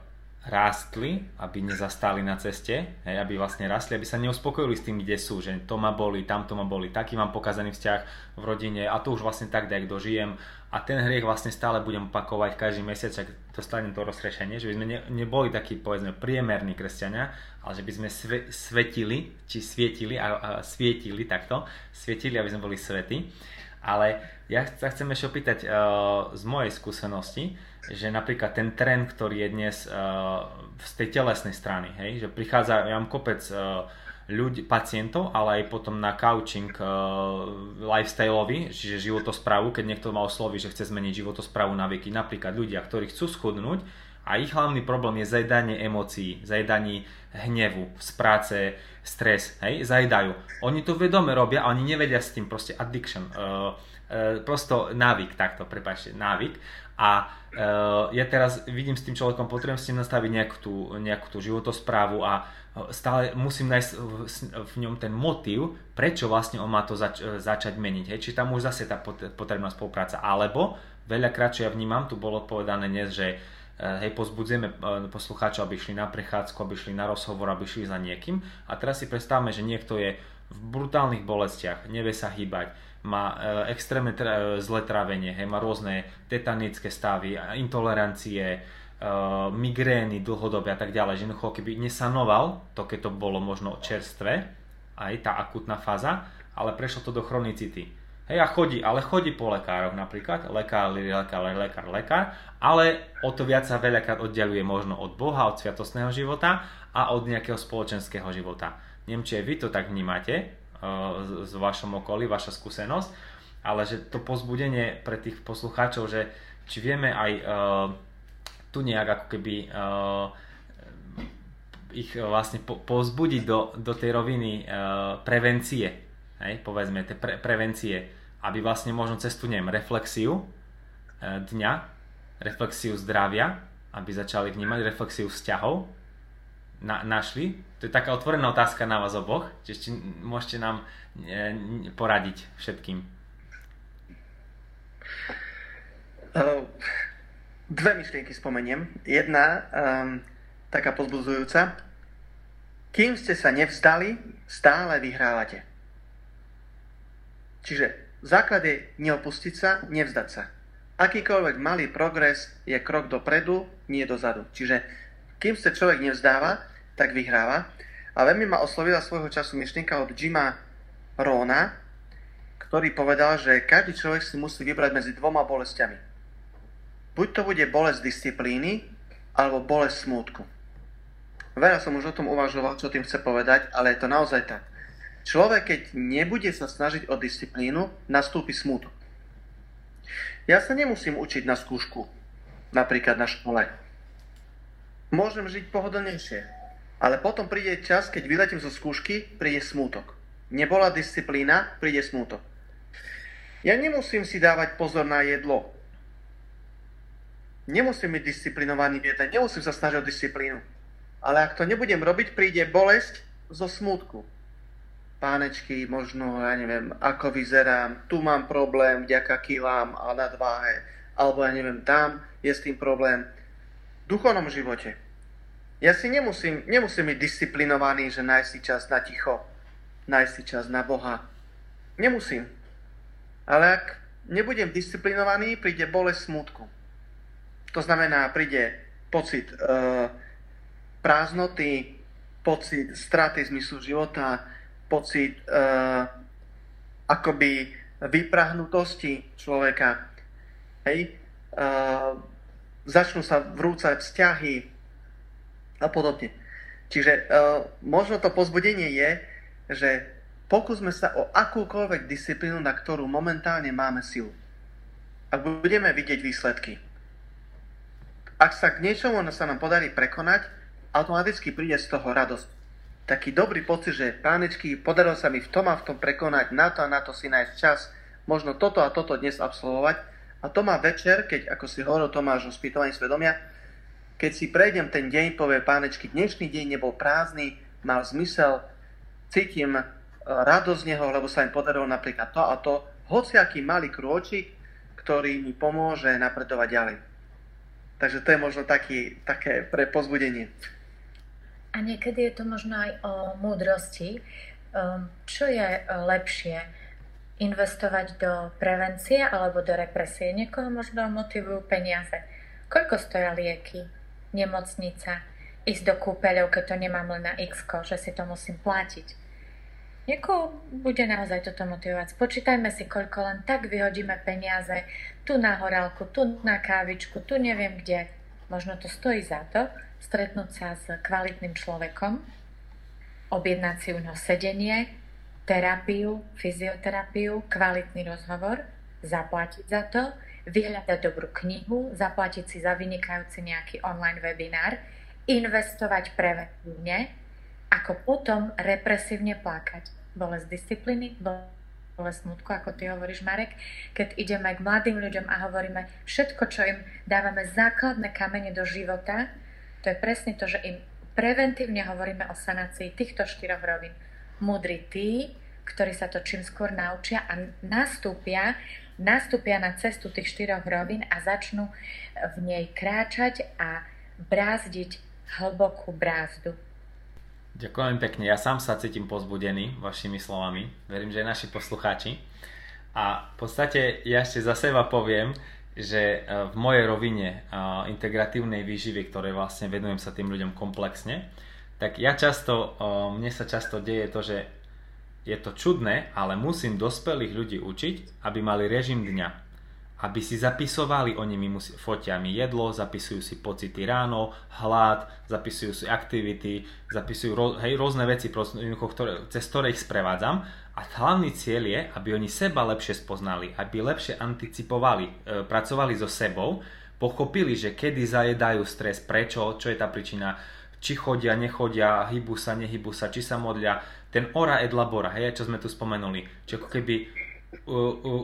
rástli, aby nezastáli na ceste, hej, aby vlastne rastli, aby sa neuspokojili s tým, kde sú, že to ma boli, tamto ma boli, taký mám pokazaný vzťah v rodine a to už vlastne tak, tak dožijem a ten hriech vlastne stále budem opakovať každý mesiac, ak dostanem to rozrešenie, že by sme ne, neboli takí, povedzme, priemerní kresťania, ale že by sme sve, svetili, či svietili, a, a svietili takto, svietili, aby sme boli svety. Ale ja sa chcem ešte opýtať uh, z mojej skúsenosti, že napríklad ten trend, ktorý je dnes uh, z tej telesnej strany, hej, že prichádza, ja mám kopec uh, ľudí, pacientov, ale aj potom na coaching uh, lifestyleový, čiže životosprávu, keď niekto ma osloví, že chce zmeniť životosprávu na veky, napríklad ľudia, ktorí chcú schudnúť a ich hlavný problém je zajedanie emócií, zajedanie hnevu, z práce, stres, hej, zajedajú. Oni to vedome robia a oni nevedia s tým, proste addiction, uh, uh, prosto návyk, takto, prepáčte, návyk a uh, ja teraz vidím s tým človekom, potrebujem s tým nastaviť nejakú tú, nejakú tú životosprávu a stále musím nájsť v, ňom ten motív, prečo vlastne on má to zač- začať meniť. Hej? Či tam už zase tá potrebná spolupráca. Alebo veľakrát, čo ja vnímam, tu bolo povedané dnes, že eh, hej, pozbudzujeme eh, poslucháčov, aby šli na prechádzku, aby šli na rozhovor, aby šli za niekým. A teraz si predstavme, že niekto je v brutálnych bolestiach, nevie sa hýbať, má e, extrémne zlé trávenie, hej, má rôzne tetanické stavy, intolerancie, e, migrény dlhodobé a tak ďalej. Že jednoducho, keby nesanoval to, keď to bolo možno čerstvé, aj tá akutná fáza, ale prešlo to do chronicity. Hej, a chodí, ale chodí po lekároch napríklad, lekár, lekár, lekár, lekár, ale o to viac sa veľakrát oddeluje možno od Boha, od sviatostného života a od nejakého spoločenského života. Neviem, či aj vy to tak vnímate, z vašom okolí, vaša skúsenosť, ale že to pozbudenie pre tých poslucháčov, že či vieme aj uh, tu nejak ako keby uh, ich vlastne po, pozbudiť do, do tej roviny prevencie, hej, povedzme, tej pre, prevencie, aby vlastne možno cez tú, neviem, reflexiu uh, dňa, reflexiu zdravia, aby začali vnímať reflexiu vzťahov, na, našli? To je taká otvorená otázka na vás oboch, čiže ešte môžete nám e, poradiť všetkým. Uh, dve myšlienky spomeniem. Jedna, um, taká pozbudzujúca. Kým ste sa nevzdali, stále vyhrávate. Čiže základ je neopustiť sa, nevzdať sa. Akýkoľvek malý progres je krok dopredu, nie dozadu. Čiže kým sa človek nevzdáva, tak vyhráva. A veľmi ma oslovila svojho času myšlienka od Jima Rona, ktorý povedal, že každý človek si musí vybrať medzi dvoma bolestiami. Buď to bude bolesť disciplíny, alebo bolesť smútku. Veľa som už o tom uvažoval, čo tým chce povedať, ale je to naozaj tak. Človek, keď nebude sa snažiť o disciplínu, nastúpi smútok. Ja sa nemusím učiť na skúšku, napríklad na škole môžem žiť pohodlnejšie. Ale potom príde čas, keď vyletím zo skúšky, príde smútok. Nebola disciplína, príde smútok. Ja nemusím si dávať pozor na jedlo. Nemusím byť disciplinovaný v jedle, nemusím sa snažiť o disciplínu. Ale ak to nebudem robiť, príde bolesť zo smútku. Pánečky, možno, ja neviem, ako vyzerám, tu mám problém vďaka kilám a nadváhe, alebo ja neviem, tam je s tým problém. V duchovnom živote. Ja si nemusím, nemusím byť disciplinovaný, že nájsť si čas na ticho, nájsť si čas na Boha. Nemusím. Ale ak nebudem disciplinovaný, príde bolesť smútku. To znamená, príde pocit e, prázdnoty, pocit straty zmyslu života, pocit e, akoby vyprahnutosti človeka. Hej? E, začnú sa vrúcať vzťahy a podobne. Čiže e, možno to pozbudenie je, že Pokúsme sa o akúkoľvek disciplínu, na ktorú momentálne máme silu. Ak budeme vidieť výsledky. Ak sa k niečomu sa nám podarí prekonať, automaticky príde z toho radosť. Taký dobrý pocit, že pánečky, podarilo sa mi v tom a v tom prekonať, na to a na to si nájsť čas, možno toto a toto dnes absolvovať. A to má večer, keď, ako si hovoril Tomáš o spýtovaní svedomia, keď si prejdem ten deň, povie pánečky, dnešný deň nebol prázdny, mal zmysel, cítim radosť z neho, lebo sa im podarilo napríklad to a to, hociaký malý krôčik, ktorý mi pomôže napredovať ďalej. Takže to je možno taký, také pre pozbudenie. A niekedy je to možno aj o múdrosti. Ehm, čo je e, lepšie? Investovať do prevencie alebo do represie? Niekoho možno motivujú peniaze. Koľko stoja lieky? Nemocnica? Ísť do kúpeľov, keď to nemám len na x že si to musím platiť Niekoho bude naozaj toto motivovať. Spočítajme si, koľko len tak vyhodíme peniaze tu na horálku, tu na kávičku, tu neviem kde. Možno to stojí za to stretnúť sa s kvalitným človekom, objednať si u neho sedenie, terapiu, fyzioterapiu, kvalitný rozhovor, zaplatiť za to, vyhľadať dobrú knihu, zaplatiť si za vynikajúci nejaký online webinár, investovať preventívne, ako potom represívne plakať. Bolesť disciplíny, bolesť smutku, ako ty hovoríš, Marek, keď ideme k mladým ľuďom a hovoríme všetko, čo im dávame základné kamene do života, to je presne to, že im preventívne hovoríme o sanácii týchto štyroch rovín. Múdri tí, ktorí sa to čím skôr naučia a nastúpia, nastúpia na cestu tých štyroch rovín a začnú v nej kráčať a brázdiť hlbokú brázdu. Ďakujem pekne, ja sám sa cítim pozbudený vašimi slovami, verím, že aj naši poslucháči. A v podstate ja ešte za seba poviem, že e, v mojej rovine e, integratívnej výživy, ktoré vlastne venujem sa tým ľuďom komplexne, tak ja často, e, mne sa často deje to, že je to čudné, ale musím dospelých ľudí učiť, aby mali režim dňa aby si zapisovali, oni mi musí, fotia mi jedlo, zapisujú si pocity ráno, hlad, zapisujú si aktivity, zapisujú ro, hej, rôzne veci, ktoré, cez ktoré ich sprevádzam. A hlavný cieľ je, aby oni seba lepšie spoznali, aby lepšie anticipovali, e, pracovali so sebou, pochopili, že kedy zajedajú stres, prečo, čo je tá príčina, či chodia, nechodia, hýbu sa, nehybu sa, či sa modlia. Ten ora et labora, hej, čo sme tu spomenuli. Čiže ako keby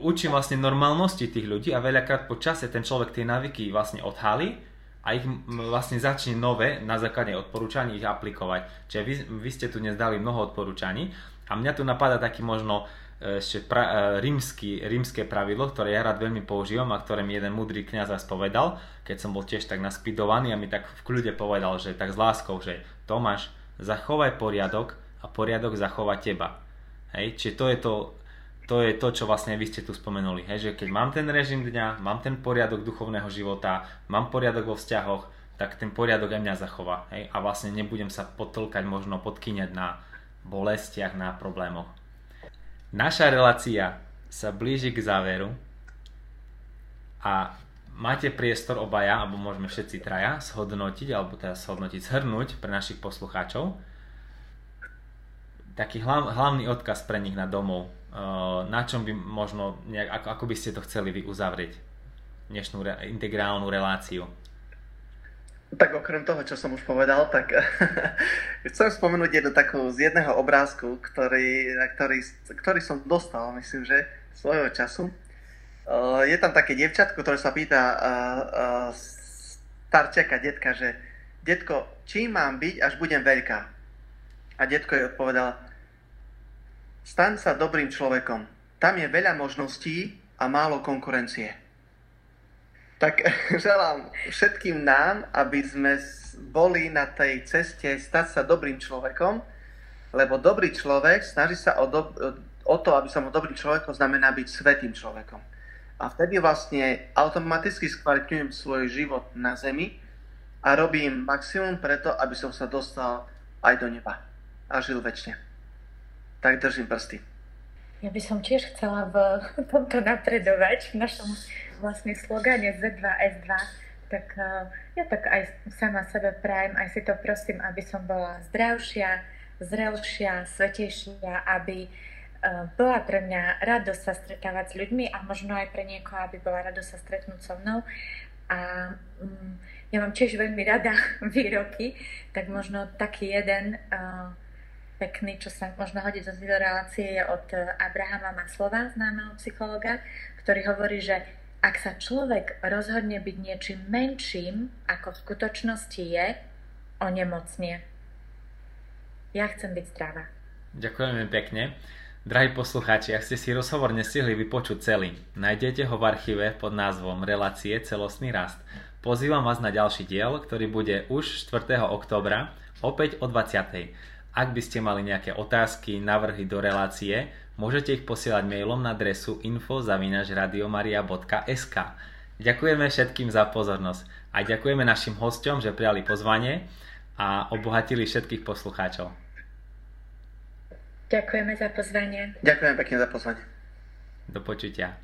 učím vlastne normálnosti tých ľudí a veľakrát po čase ten človek tie návyky vlastne odhalí a ich vlastne začne nové na základe odporúčaní ich aplikovať. Čiže vy, vy ste tu dnes dali mnoho odporúčaní a mňa tu napadá taký možno e, ešte pra, e, rímsky, rímske pravidlo, ktoré ja rád veľmi používam a ktoré mi jeden múdry kniaz raz povedal, keď som bol tiež tak naspidovaný a mi tak v kľude povedal, že tak s láskou, že Tomáš, zachovaj poriadok a poriadok zachová teba. Hej, čiže to je to to je to, čo vlastne vy ste tu spomenuli, hej, že keď mám ten režim dňa, mám ten poriadok duchovného života, mám poriadok vo vzťahoch, tak ten poriadok aj mňa zachová hej, a vlastne nebudem sa potlkať, možno podkyňať na bolestiach, na problémoch. Naša relácia sa blíži k záveru a máte priestor obaja, alebo môžeme všetci traja, shodnotiť, alebo teda shodnotiť, zhrnúť pre našich poslucháčov taký hlav, hlavný odkaz pre nich na domov, na čom by možno, nejak, ako, ako by ste to chceli vy uzavrieť, dnešnú re, integrálnu reláciu? Tak okrem toho, čo som už povedal, tak <laughs> chcem spomenúť jednu takú z jedného obrázku, ktorý, ktorý, ktorý som dostal, myslím, že svojho času. Uh, je tam také dievčatko, ktoré sa pýta uh, starčeka, detka, že detko, čím mám byť, až budem veľká? A detko jej odpovedal, staň sa dobrým človekom. Tam je veľa možností a málo konkurencie. Tak <laughs> želám všetkým nám, aby sme boli na tej ceste stať sa dobrým človekom, lebo dobrý človek snaží sa o, do, o to, aby som bol dobrým človekom, znamená byť svetým človekom. A vtedy vlastne automaticky skvalitňujem svoj život na zemi a robím maximum preto, aby som sa dostal aj do neba a žil väčšine. Tak držím prsty. Ja by som tiež chcela v <laughs> tomto napredovať, v našom vlastne slogane Z2S2, tak uh, ja tak aj sama sebe prajem, aj si to prosím, aby som bola zdravšia, zrelšia, svetejšia, aby uh, bola pre mňa radosť sa stretávať s ľuďmi a možno aj pre niekoho, aby bola radosť sa stretnúť so mnou. A um, ja mám tiež veľmi rada <laughs> výroky, tak možno taký jeden uh, pekný, čo sa možno hodí do tejto relácie, je od Abrahama Maslova, známeho psychologa, ktorý hovorí, že ak sa človek rozhodne byť niečím menším, ako v skutočnosti je, onemocnie. Ja chcem byť zdravá. Ďakujeme pekne. Drahí poslucháči, ak ste si rozhovor nestihli vypočuť celý, nájdete ho v archíve pod názvom Relácie celostný rast. Pozývam vás na ďalší diel, ktorý bude už 4. oktobra, opäť o 20. Ak by ste mali nejaké otázky, navrhy do relácie, Môžete ich posielať mailom na adresu info.radiomaria.sk Ďakujeme všetkým za pozornosť a ďakujeme našim hosťom, že prijali pozvanie a obohatili všetkých poslucháčov. Ďakujeme za pozvanie. Ďakujem pekne za pozvanie. Do počutia.